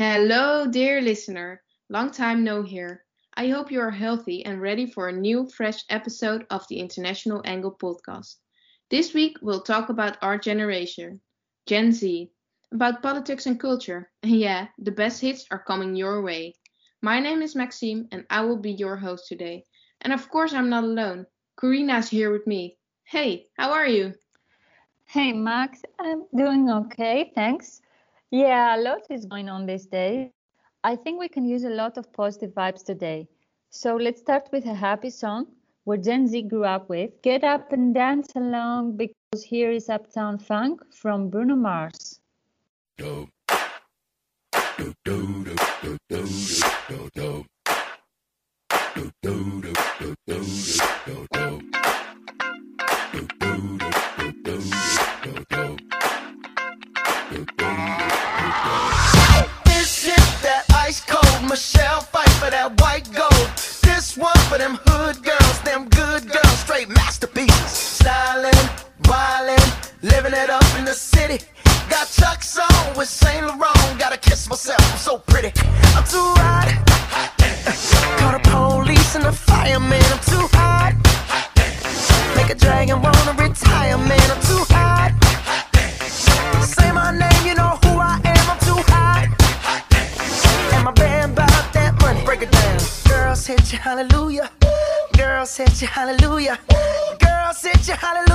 Hello, dear listener. Long time no hear. I hope you are healthy and ready for a new, fresh episode of the International Angle podcast. This week, we'll talk about our generation, Gen Z, about politics and culture. And yeah, the best hits are coming your way. My name is Maxime, and I will be your host today. And of course, I'm not alone. Corina's here with me. Hey, how are you? Hey, Max. I'm doing okay, thanks. Yeah, a lot is going on these days. I think we can use a lot of positive vibes today. So let's start with a happy song where Gen Z grew up with. Get up and dance along because here is Uptown Funk from Bruno Mars. for that white gold. This one for them hood girls, them hallelujah. Girl, sit you hallelujah.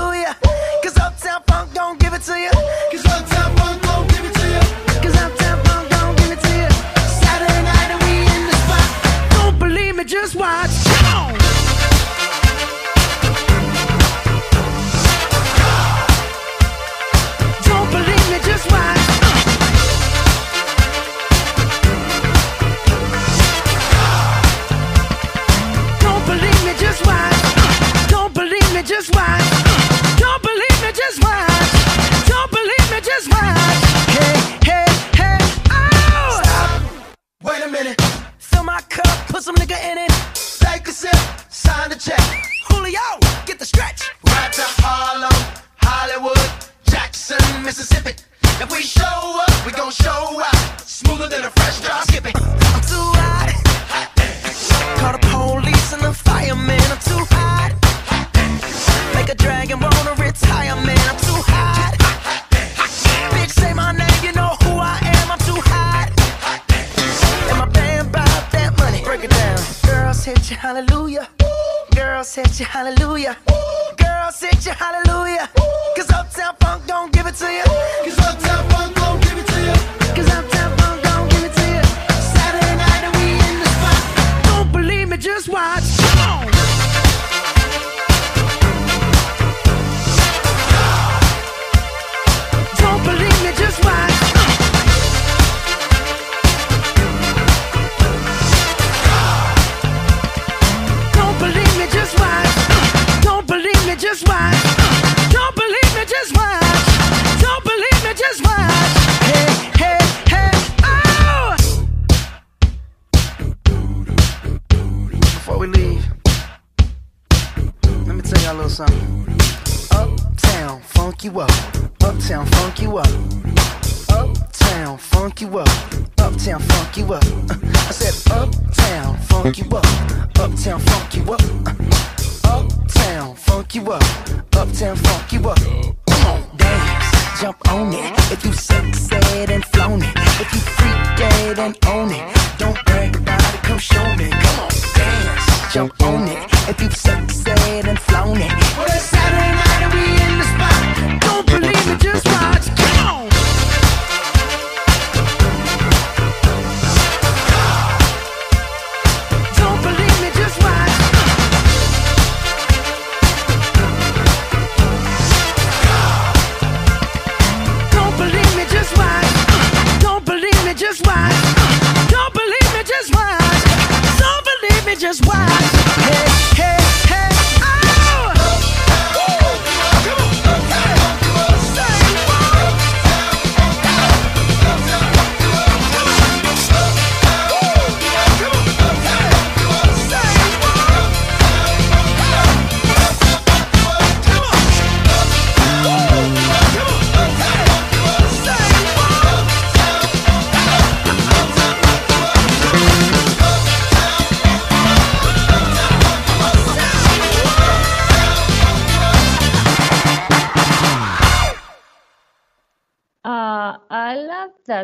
just why.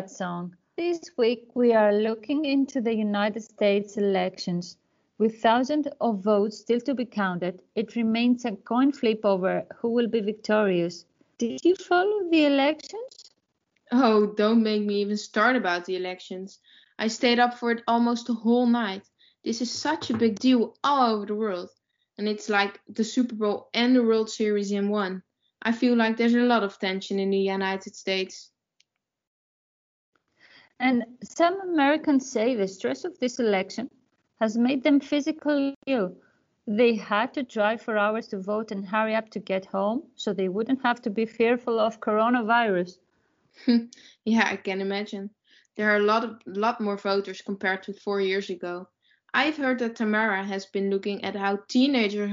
That song. This week we are looking into the United States elections. With thousands of votes still to be counted, it remains a coin flip over who will be victorious. Did you follow the elections? Oh, don't make me even start about the elections. I stayed up for it almost the whole night. This is such a big deal all over the world. And it's like the Super Bowl and the World Series in one. I feel like there's a lot of tension in the United States. And some Americans say the stress of this election has made them physically ill. They had to drive for hours to vote and hurry up to get home so they wouldn't have to be fearful of coronavirus. yeah, I can imagine. There are a lot of lot more voters compared to four years ago. I've heard that Tamara has been looking at how teenagers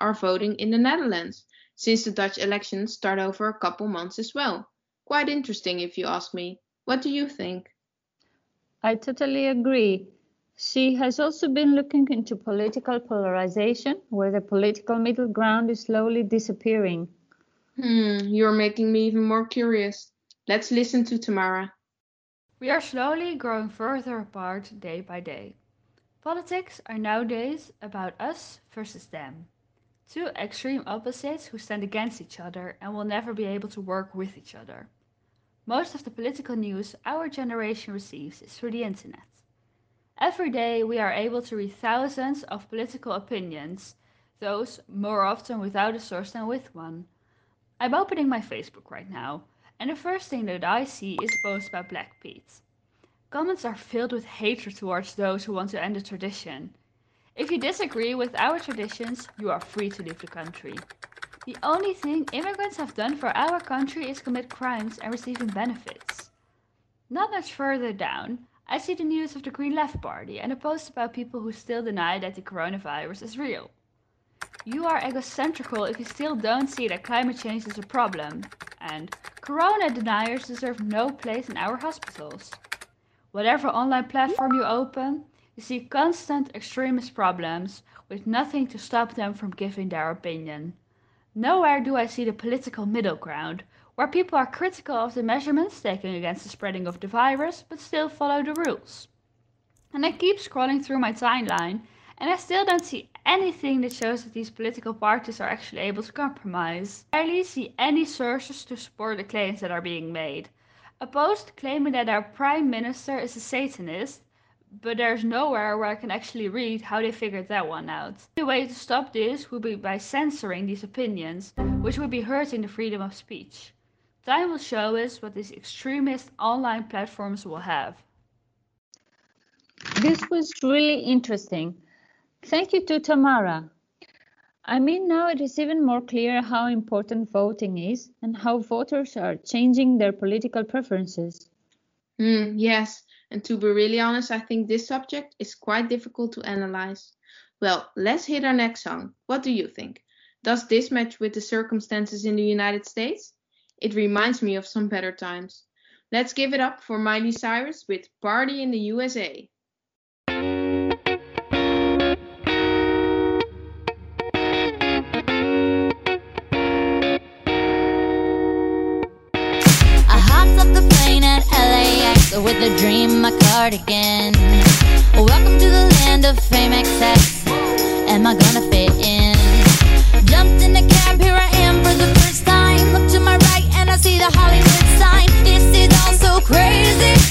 are voting in the Netherlands since the Dutch elections start over a couple months as well. Quite interesting if you ask me. What do you think? I totally agree. She has also been looking into political polarization, where the political middle ground is slowly disappearing. Hmm, you're making me even more curious. Let's listen to Tamara. We are slowly growing further apart day by day. Politics are nowadays about us versus them. Two extreme opposites who stand against each other and will never be able to work with each other. Most of the political news our generation receives is through the internet. Every day we are able to read thousands of political opinions, those more often without a source than with one. I'm opening my Facebook right now, and the first thing that I see is a post about Black Pete. Comments are filled with hatred towards those who want to end the tradition. If you disagree with our traditions, you are free to leave the country. The only thing immigrants have done for our country is commit crimes and receiving benefits. Not much further down, I see the news of the Green Left Party and a post about people who still deny that the coronavirus is real. You are egocentrical if you still don't see that climate change is a problem, and corona deniers deserve no place in our hospitals. Whatever online platform you open, you see constant extremist problems with nothing to stop them from giving their opinion. Nowhere do I see the political middle ground, where people are critical of the measurements taken against the spreading of the virus but still follow the rules. And I keep scrolling through my timeline and I still don't see anything that shows that these political parties are actually able to compromise. I rarely see any sources to support the claims that are being made. A post claiming that our prime minister is a Satanist, but there's nowhere where I can actually read how they figured that one out. The way to stop this would be by censoring these opinions, which would be hurting the freedom of speech. Time will show us what these extremist online platforms will have. This was really interesting. Thank you to Tamara. I mean, now it is even more clear how important voting is and how voters are changing their political preferences. Mm, yes, and to be really honest, I think this subject is quite difficult to analyze. Well, let's hit our next song. What do you think? Does this match with the circumstances in the United States? It reminds me of some better times. Let's give it up for Miley Cyrus with Party in the USA. With a dream, my cardigan. Welcome to the land of fame excess. Am I gonna fit in? Jumped in the cab, here I am for the first time. Look to my right and I see the Hollywood sign. This is all so crazy.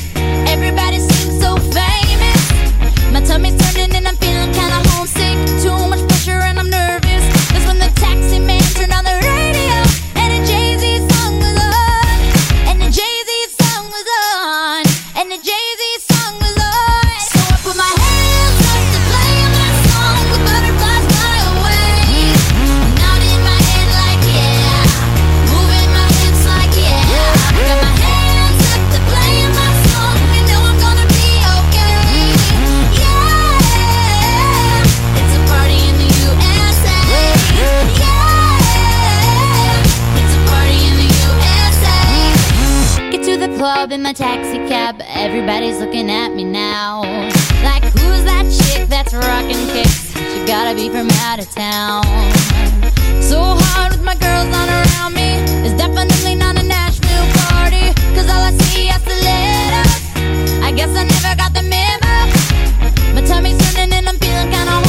club in my taxi cab. Everybody's looking at me now. Like, who's that chick that's rocking kicks? She gotta be from out of town. So hard with my girls on around me. It's definitely not a Nashville party. Cause all I see is the letters. I guess I never got the memo. My tummy's turning and I'm feeling kinda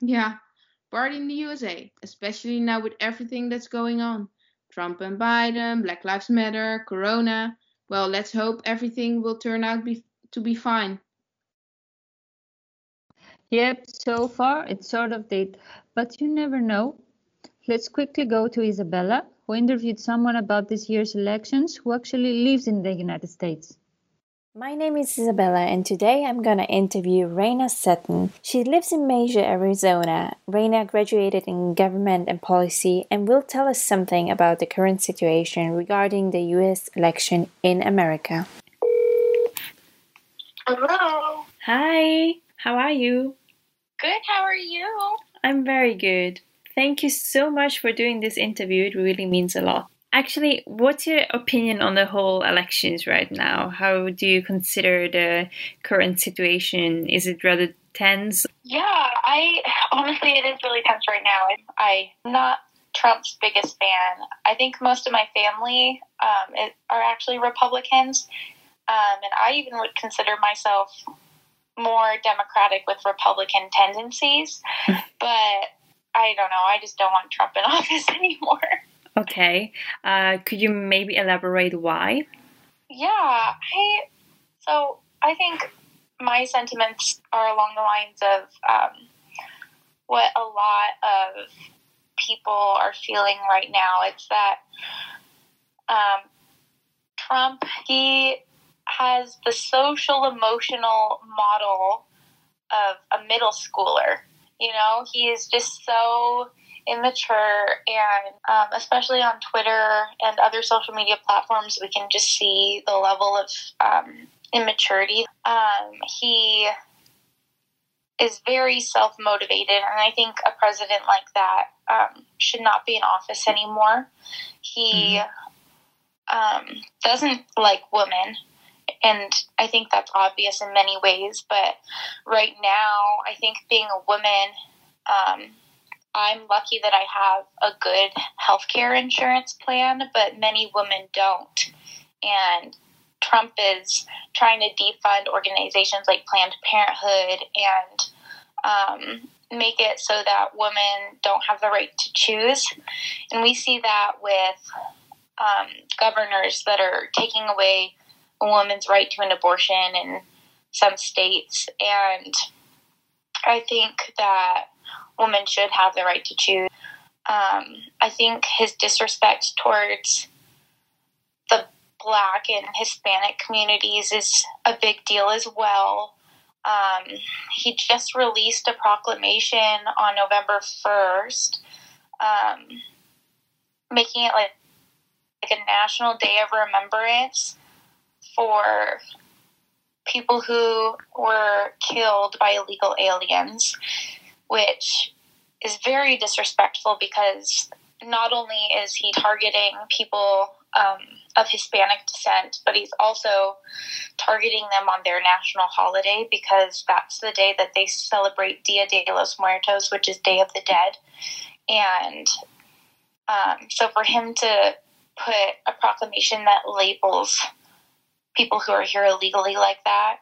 Yeah, party in the USA, especially now with everything that's going on. Trump and Biden, Black Lives Matter, Corona. Well, let's hope everything will turn out be- to be fine. Yep, so far it sort of did, but you never know. Let's quickly go to Isabella, who interviewed someone about this year's elections who actually lives in the United States. My name is Isabella, and today I'm gonna interview Raina Sutton. She lives in Mesa, Arizona. Raina graduated in government and policy and will tell us something about the current situation regarding the US election in America. Hello. Hi, how are you? Good. How are you? I'm very good. Thank you so much for doing this interview. It really means a lot. Actually, what's your opinion on the whole elections right now? How do you consider the current situation? Is it rather tense? Yeah, I honestly, it is really tense right now. I'm not Trump's biggest fan. I think most of my family um, is, are actually Republicans, um, and I even would consider myself more Democratic with Republican tendencies. but I don't know. I just don't want Trump in office anymore. Okay. Uh, could you maybe elaborate why? Yeah, I so I think my sentiments are along the lines of um, what a lot of people are feeling right now. It's that um, Trump he has the social emotional model of a middle schooler. You know, he is just so immature and um, especially on twitter and other social media platforms we can just see the level of um, immaturity. Um, he is very self-motivated and i think a president like that um, should not be in office anymore. He um, doesn't like women and i think that's obvious in many ways but right now i think being a woman um, I'm lucky that I have a good healthcare insurance plan, but many women don't. And Trump is trying to defund organizations like Planned Parenthood and um, make it so that women don't have the right to choose. And we see that with um, governors that are taking away a woman's right to an abortion in some states. And I think that women should have the right to choose. Um, I think his disrespect towards the black and Hispanic communities is a big deal as well. Um, he just released a proclamation on November 1st, um, making it like, like a national day of remembrance for people who were killed by illegal aliens which is very disrespectful because not only is he targeting people um, of Hispanic descent, but he's also targeting them on their national holiday because that's the day that they celebrate Dia de los Muertos, which is Day of the Dead. And um, so for him to put a proclamation that labels people who are here illegally like that,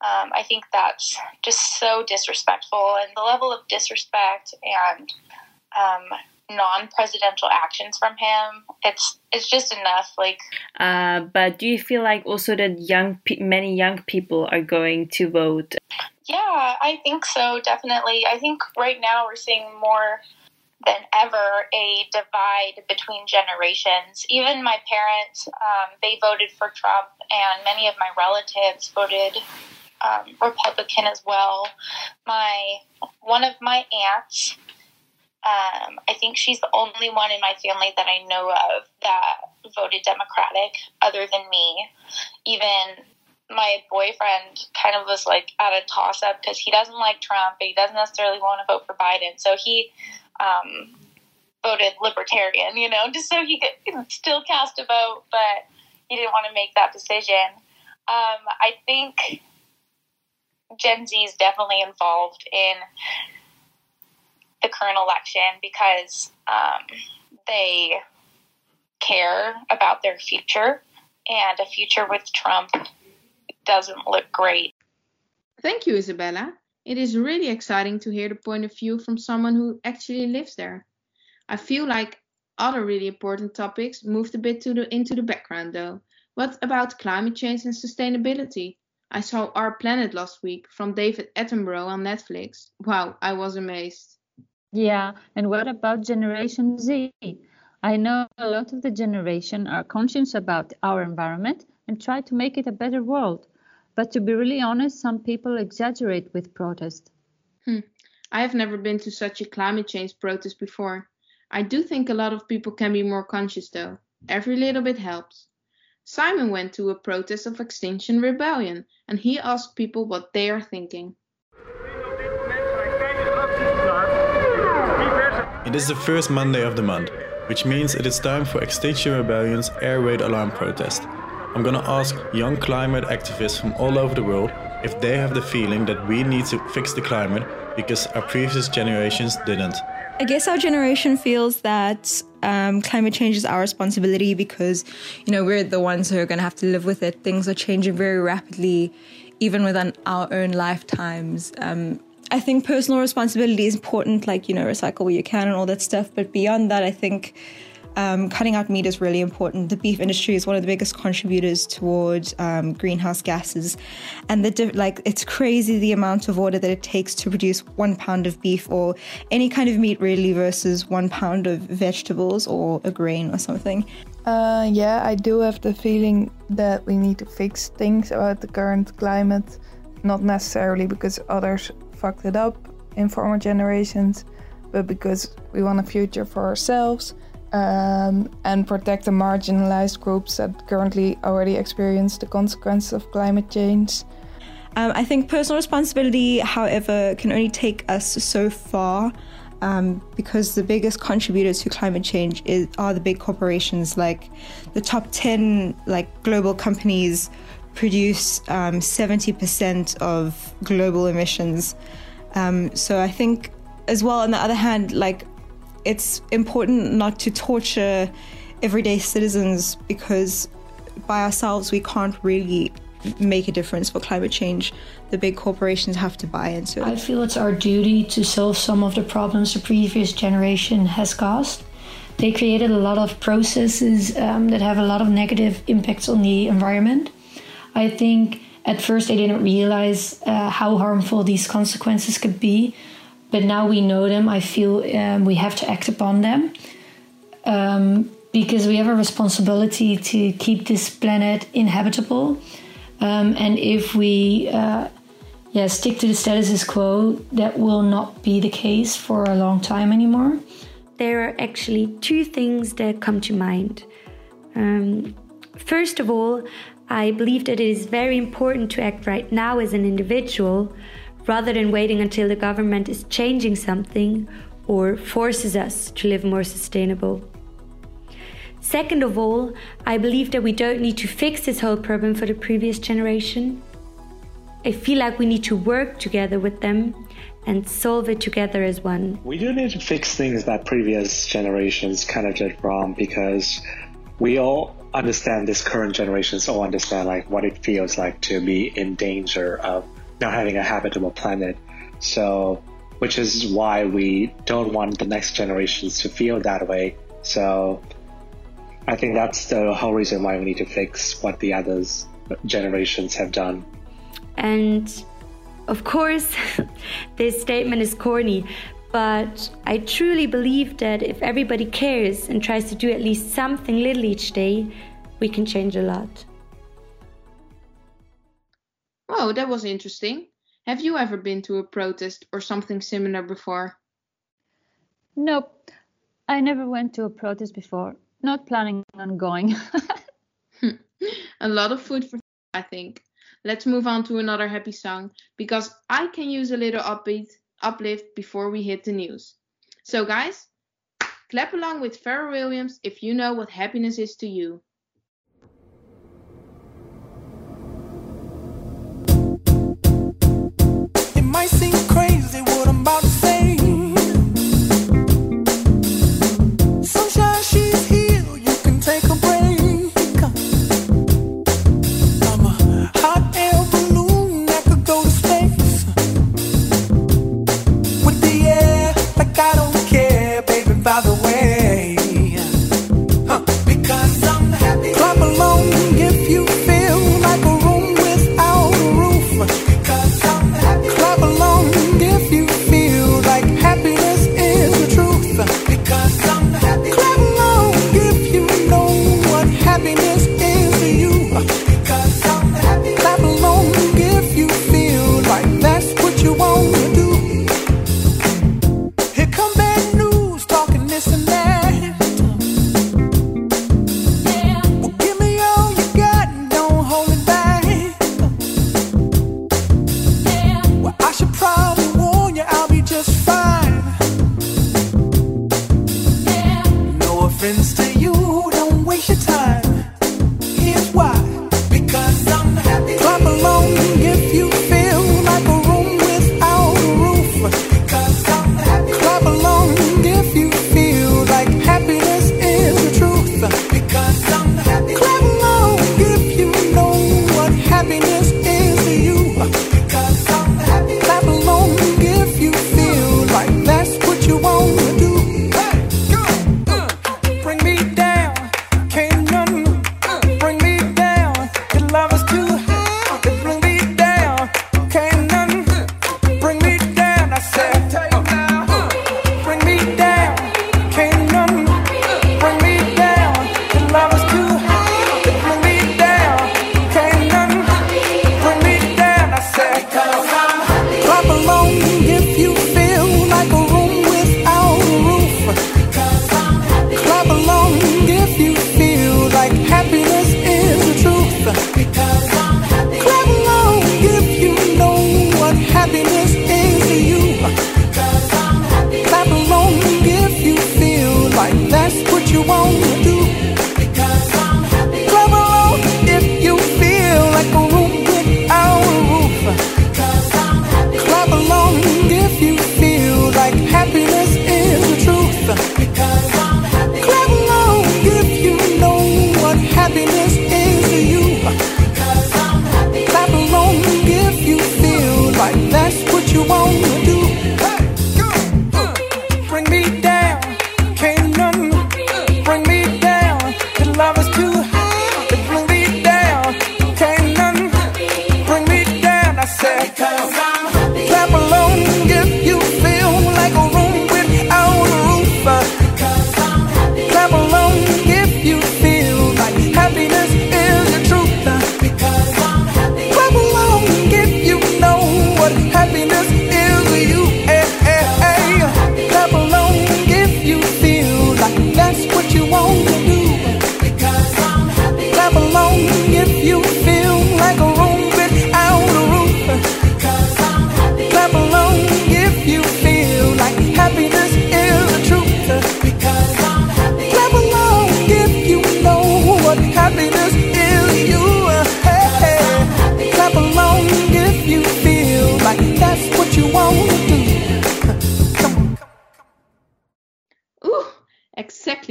um, I think that's just so disrespectful. And the level of disrespect and um, non-presidential actions from him it's it's just enough like uh, but do you feel like also that young pe- many young people are going to vote yeah i think so definitely i think right now we're seeing more than ever a divide between generations even my parents um, they voted for trump and many of my relatives voted um, republican as well my one of my aunts um, I think she's the only one in my family that I know of that voted Democratic other than me. Even my boyfriend kind of was like at a toss up because he doesn't like Trump, but he doesn't necessarily want to vote for Biden. So he um, voted Libertarian, you know, just so he could still cast a vote, but he didn't want to make that decision. Um, I think Gen Z is definitely involved in the current election because um, they care about their future, and a future with Trump doesn't look great. Thank you, Isabella. It is really exciting to hear the point of view from someone who actually lives there. I feel like other really important topics moved a bit the, into the background though. What about climate change and sustainability? I saw Our Planet last week from David Attenborough on Netflix. Wow, I was amazed. Yeah, and what about Generation Z? I know a lot of the generation are conscious about our environment and try to make it a better world. But to be really honest, some people exaggerate with protest. Hmm. I have never been to such a climate change protest before. I do think a lot of people can be more conscious though. Every little bit helps. Simon went to a protest of Extinction Rebellion and he asked people what they are thinking. It is the first Monday of the month, which means it is time for Extinction Rebellion's air raid alarm protest. I'm gonna ask young climate activists from all over the world if they have the feeling that we need to fix the climate because our previous generations didn't. I guess our generation feels that um, climate change is our responsibility because, you know, we're the ones who are going to have to live with it. Things are changing very rapidly, even within our own lifetimes. Um, I think personal responsibility is important, like, you know, recycle where you can and all that stuff. But beyond that, I think um, cutting out meat is really important. The beef industry is one of the biggest contributors towards um, greenhouse gases, and the like it's crazy the amount of water that it takes to produce one pound of beef or any kind of meat really versus one pound of vegetables or a grain or something. Uh, yeah, I do have the feeling that we need to fix things about the current climate, not necessarily because others fucked it up in former generations, but because we want a future for ourselves um, and protect the marginalized groups that currently already experience the consequences of climate change. Um, I think personal responsibility, however, can only take us so far. Um, because the biggest contributors to climate change is, are the big corporations. Like the top 10 like global companies produce um, 70% of global emissions. Um, so I think, as well, on the other hand, like it's important not to torture everyday citizens because by ourselves we can't really make a difference for climate change. The big corporations have to buy into it. I feel it's our duty to solve some of the problems the previous generation has caused. They created a lot of processes um, that have a lot of negative impacts on the environment. I think at first they didn't realize uh, how harmful these consequences could be, but now we know them. I feel um, we have to act upon them um, because we have a responsibility to keep this planet inhabitable. Um, and if we uh, yeah, stick to the status quo, that will not be the case for a long time anymore. There are actually two things that come to mind. Um, first of all, I believe that it is very important to act right now as an individual rather than waiting until the government is changing something or forces us to live more sustainable. Second of all, I believe that we don't need to fix this whole problem for the previous generation. I feel like we need to work together with them and solve it together as one. We do need to fix things that previous generations kind of did wrong because we all understand this current generations all understand like what it feels like to be in danger of not having a habitable planet. So, which is why we don't want the next generations to feel that way. So, I think that's the whole reason why we need to fix what the others generations have done. And of course, this statement is corny, but I truly believe that if everybody cares and tries to do at least something little each day, we can change a lot. Oh, that was interesting. Have you ever been to a protest or something similar before? Nope. I never went to a protest before. Not planning on going. a lot of food for I think. Let's move on to another happy song because I can use a little upbeat uplift before we hit the news. So guys, clap along with Pharrell Williams if you know what happiness is to you. Might seem crazy what I'm about to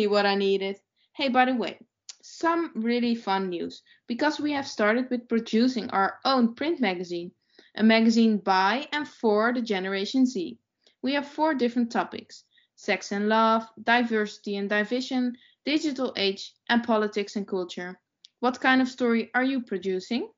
what I needed. Hey, by the way, some really fun news because we have started with producing our own print magazine, a magazine by and for the Generation Z. We have four different topics sex and love, diversity and division, digital age, and politics and culture. What kind of story are you producing?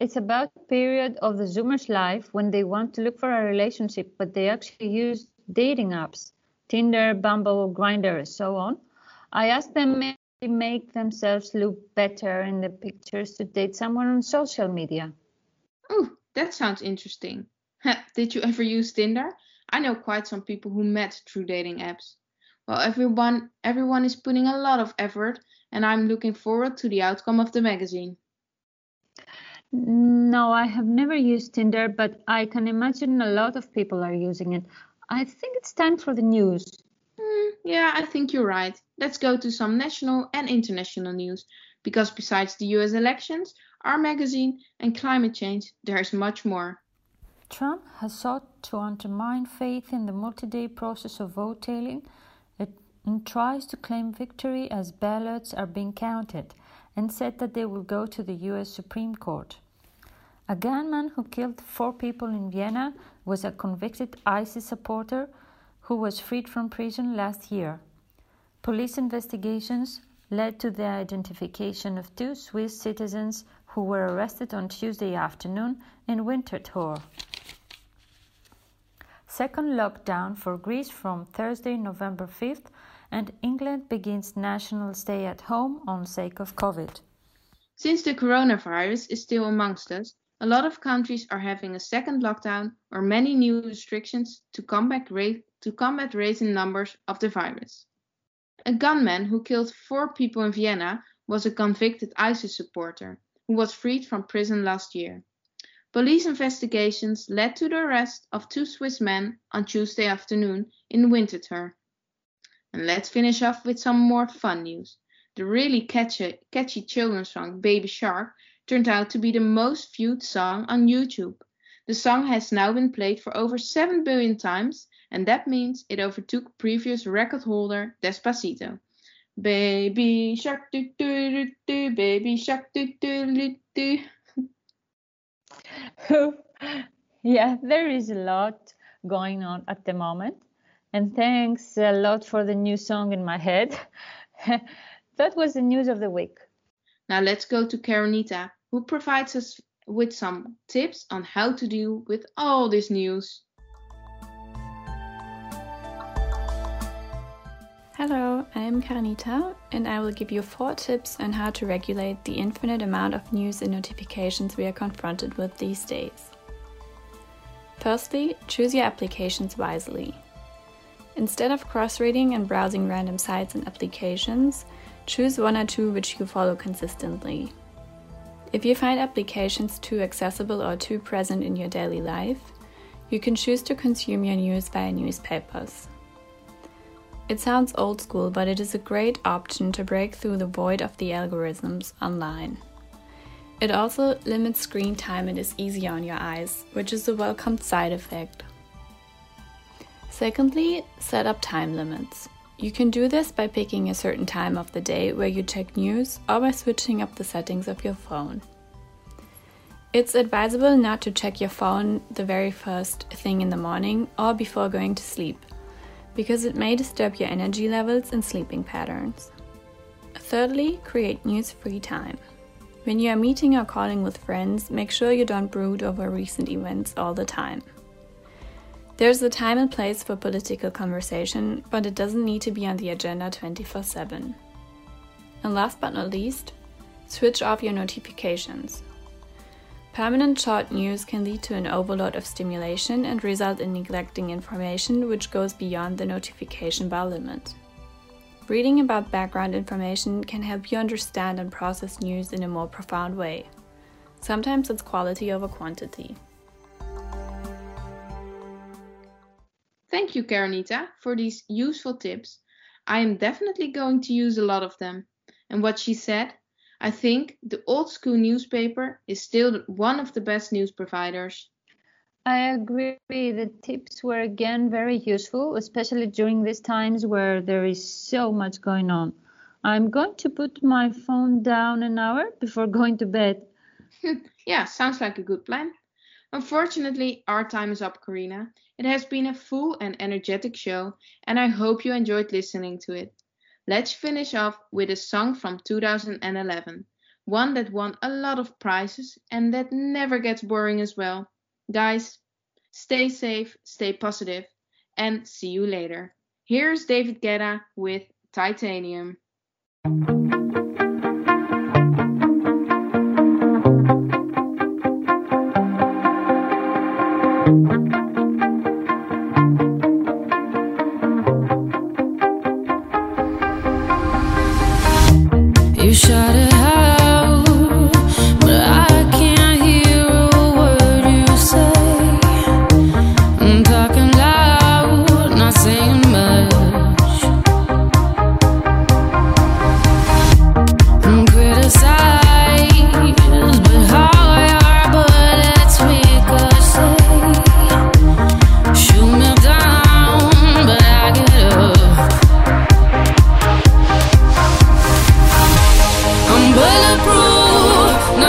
It's about period of the Zoomers' life when they want to look for a relationship, but they actually use dating apps, Tinder, Bumble, Grindr, and so on. I asked them if they make themselves look better in the pictures to date someone on social media. Oh, that sounds interesting. Did you ever use Tinder? I know quite some people who met through dating apps. Well, everyone everyone is putting a lot of effort and I'm looking forward to the outcome of the magazine. No, I have never used Tinder, but I can imagine a lot of people are using it. I think it's time for the news. Mm, yeah, I think you're right. Let's go to some national and international news because besides the US elections, our magazine, and climate change, there is much more. Trump has sought to undermine faith in the multi day process of vote tallying and tries to claim victory as ballots are being counted and said that they will go to the US Supreme Court. A gunman who killed four people in Vienna was a convicted ISIS supporter who was freed from prison last year. Police investigations led to the identification of two Swiss citizens who were arrested on Tuesday afternoon in Winterthur. Second lockdown for Greece from Thursday, November 5th, and England begins national stay at home on sake of COVID. Since the coronavirus is still amongst us, a lot of countries are having a second lockdown or many new restrictions to combat, to combat rising numbers of the virus. A gunman who killed four people in Vienna was a convicted ISIS supporter who was freed from prison last year. Police investigations led to the arrest of two Swiss men on Tuesday afternoon in Winterthur. And let's finish off with some more fun news. The really catchy, catchy children's song Baby Shark turned out to be the most viewed song on YouTube. The song has now been played for over 7 billion times, and that means it overtook previous record holder Despacito. Baby shark do do do do, baby shark do do do do. yeah, there is a lot going on at the moment. And thanks a lot for the new song in my head. that was the news of the week. Now let's go to Karenita, who provides us with some tips on how to deal with all this news. Hello, I'm Karanita, and I will give you four tips on how to regulate the infinite amount of news and notifications we are confronted with these days. Firstly, choose your applications wisely. Instead of cross reading and browsing random sites and applications, choose one or two which you follow consistently. If you find applications too accessible or too present in your daily life, you can choose to consume your news via newspapers. It sounds old school, but it is a great option to break through the void of the algorithms online. It also limits screen time and is easier on your eyes, which is a welcomed side effect. Secondly, set up time limits. You can do this by picking a certain time of the day where you check news or by switching up the settings of your phone. It's advisable not to check your phone the very first thing in the morning or before going to sleep because it may disturb your energy levels and sleeping patterns. Thirdly, create news free time. When you are meeting or calling with friends, make sure you don't brood over recent events all the time. There's a time and place for political conversation, but it doesn't need to be on the agenda 24 7. And last but not least, switch off your notifications. Permanent short news can lead to an overload of stimulation and result in neglecting information which goes beyond the notification bar limit. Reading about background information can help you understand and process news in a more profound way. Sometimes it's quality over quantity. Thank you, Karanita, for these useful tips. I am definitely going to use a lot of them. And what she said I think the old school newspaper is still one of the best news providers. I agree. The tips were again very useful, especially during these times where there is so much going on. I'm going to put my phone down an hour before going to bed. yeah, sounds like a good plan. Unfortunately, our time is up, Karina. It has been a full and energetic show, and I hope you enjoyed listening to it. Let's finish off with a song from 2011, one that won a lot of prizes and that never gets boring as well. Guys, stay safe, stay positive, and see you later. Here's David Guetta with Titanium.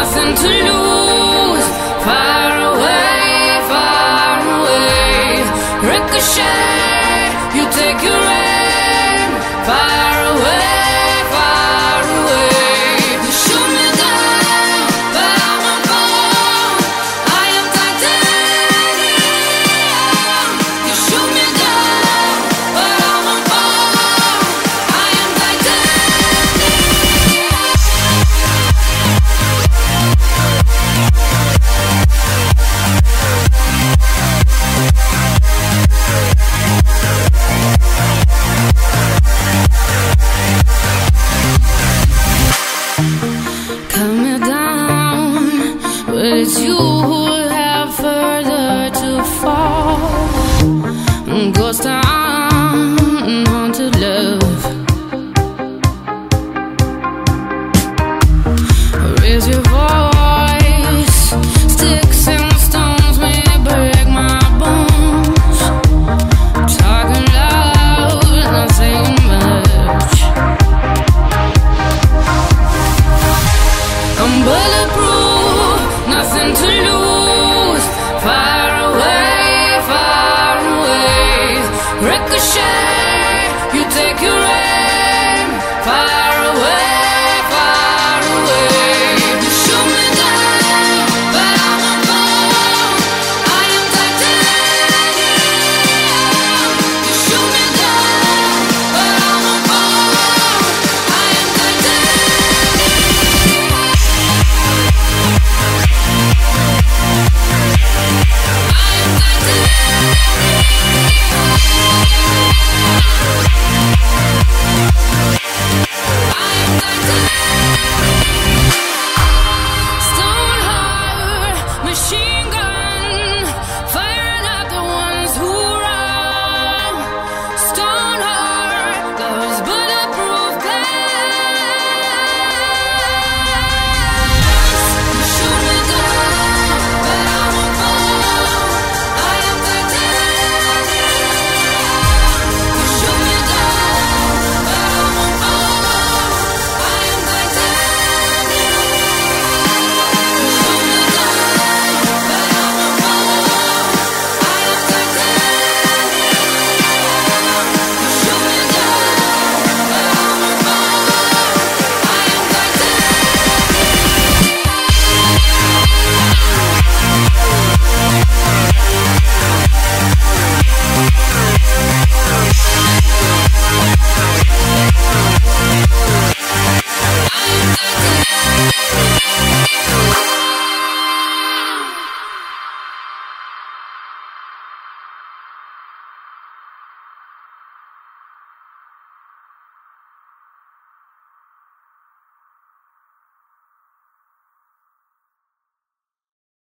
Nothing to lose. Far away, far away. Ricochet, you take your aim.